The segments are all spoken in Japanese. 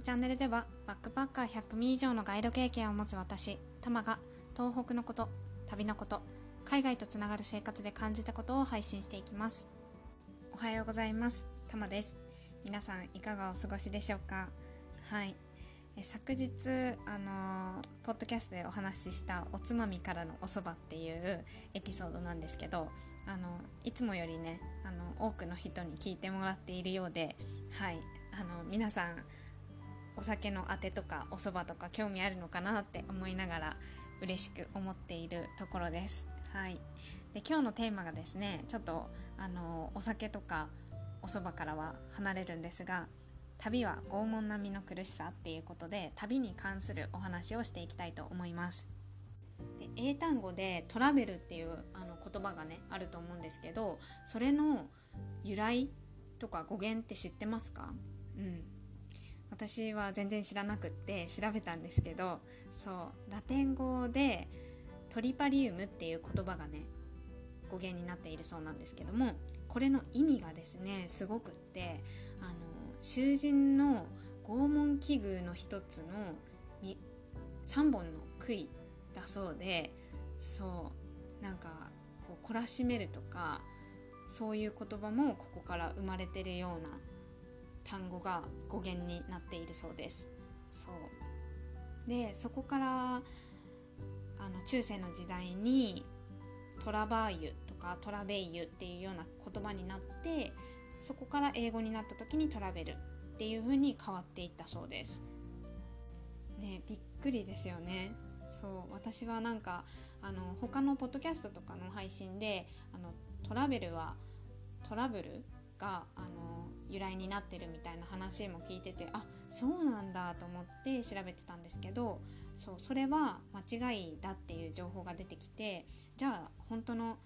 のチャンネルではバックパッカー100名以上のガイド経験を持つ私タマが東北のこと旅のこと海外とつながる生活で感じたことを配信していきます。おはようございます。タマです。皆さんいかがお過ごしでしょうか？はい。昨日あのポッドキャストでお話ししたおつまみからのおそばっていうエピソードなんですけどあのいつもよりねあの多くの人に聞いてもらっているようではい。あの皆さんお酒のあてとかおそばとか興味あるのかなって思いながら嬉しく思っているところです。はい、で今日のテーマがですねちょっとあのお酒とかおそばからは離れるんですが旅は拷問並みの苦しさっていうことで旅に関するお話をしていきたいと思います。で英単語でトラベルっていうあの言葉がねあると思うんですけどそれの由来とか語源って知ってますか？うん。私は全然知らなくって調べたんですけどそうラテン語でトリパリウムっていう言葉がね語源になっているそうなんですけどもこれの意味がですねすごくってあの囚人の拷問器具の一つの3本の杭だそうでそうなんかこう懲らしめるとかそういう言葉もここから生まれてるような単語が語源になっているそうです。そう。でそこからあの中世の時代にトラバーユとかトラベイユっていうような言葉になってそこから英語になった時にトラベルっていう風に変わっていったそうです。ねびっくりですよね。そう。私はなんかあの他のポッドキャストとかの配信であのトラベルはトラブルがあの由来になってるみたいな話も聞いててあそうなんだと思って調べてたんですけどそうそれは間違いだっていう情報が出てきてじゃあ本当の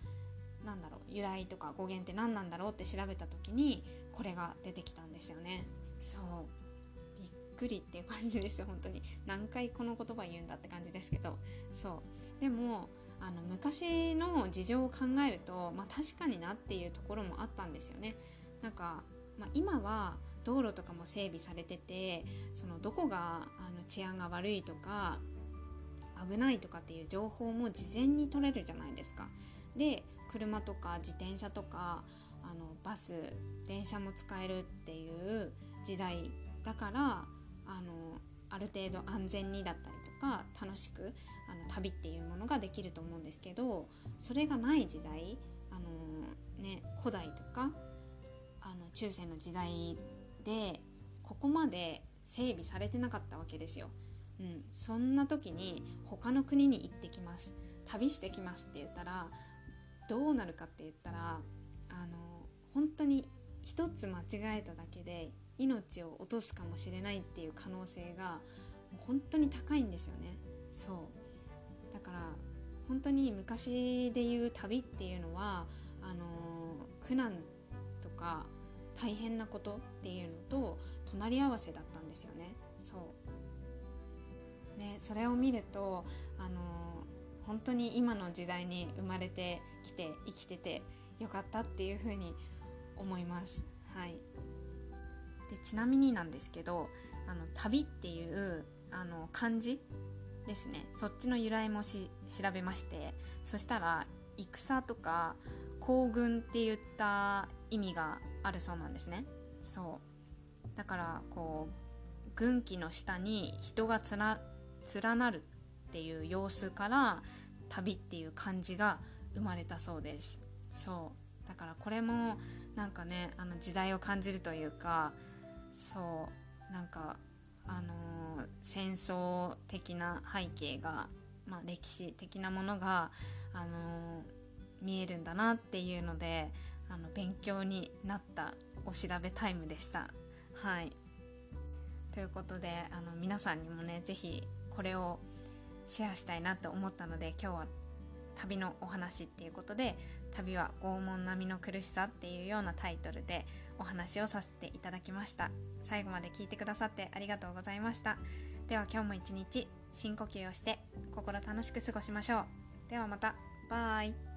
なんだろう由来とか語源って何なんだろうって調べた時にこれが出てきたんですよね。そうびっくりっていう感じですよ本当に。何回この言葉言うんだって感じですけど。そう。でもあの昔の事情を考えると、まあ、確かになっていうところもあったんですよね。なんか、まあ、今は道路とかも整備されててそのどこがあの治安が悪いとか危ないとかっていう情報も事前に取れるじゃないですか。で車とか自転車とかあのバス電車も使えるっていう時代だからあのある程度安全にだったりとか楽しくあの旅っていうものができると思うんですけどそれがない時代あの、ね、古代とか中世の時代でここまで整備されてなかったわけですよ。うん、そんな時に他の国に行ってきます。旅してきますって言ったらどうなるかって言ったらあの本当に一つ間違えただけで命を落とすかもしれないっていう可能性が本当に高いんですよね。そう。だから本当に昔で言う旅っていうのはあの苦難とか大変なことっていうのと隣り合わせだったんですよね。そう。ねそれを見るとあの本当に今の時代に生まれてきて生きててよかったっていうふうに思います。はい、でちなみになんですけど「あの旅」っていうあの漢字ですね。そっちの由来もし調べましてそしたら戦とか行軍って言った意味があるそうなんですね。そう。だからこう軍旗の下に人がつな連なるっていう様子から旅っていう漢字が生まれたそうです。そう。だからこれもなんかねあの時代を感じるというかそう。なんかあのー、戦争的な背景が、まあ、歴史的なものが、あのー、見えるんだなっていうのであの勉強になったお調べタイムでした。はい。ということであの皆さんにもね是非これをシェアしたいなと思ったので今日は旅のお話っていうことで旅は拷問並みの苦しさっていうようなタイトルでお話をさせていただきました。最後まで聞いてくださってありがとうございました。では今日も一日深呼吸をして心楽しく過ごしましょう。ではまた。バイ。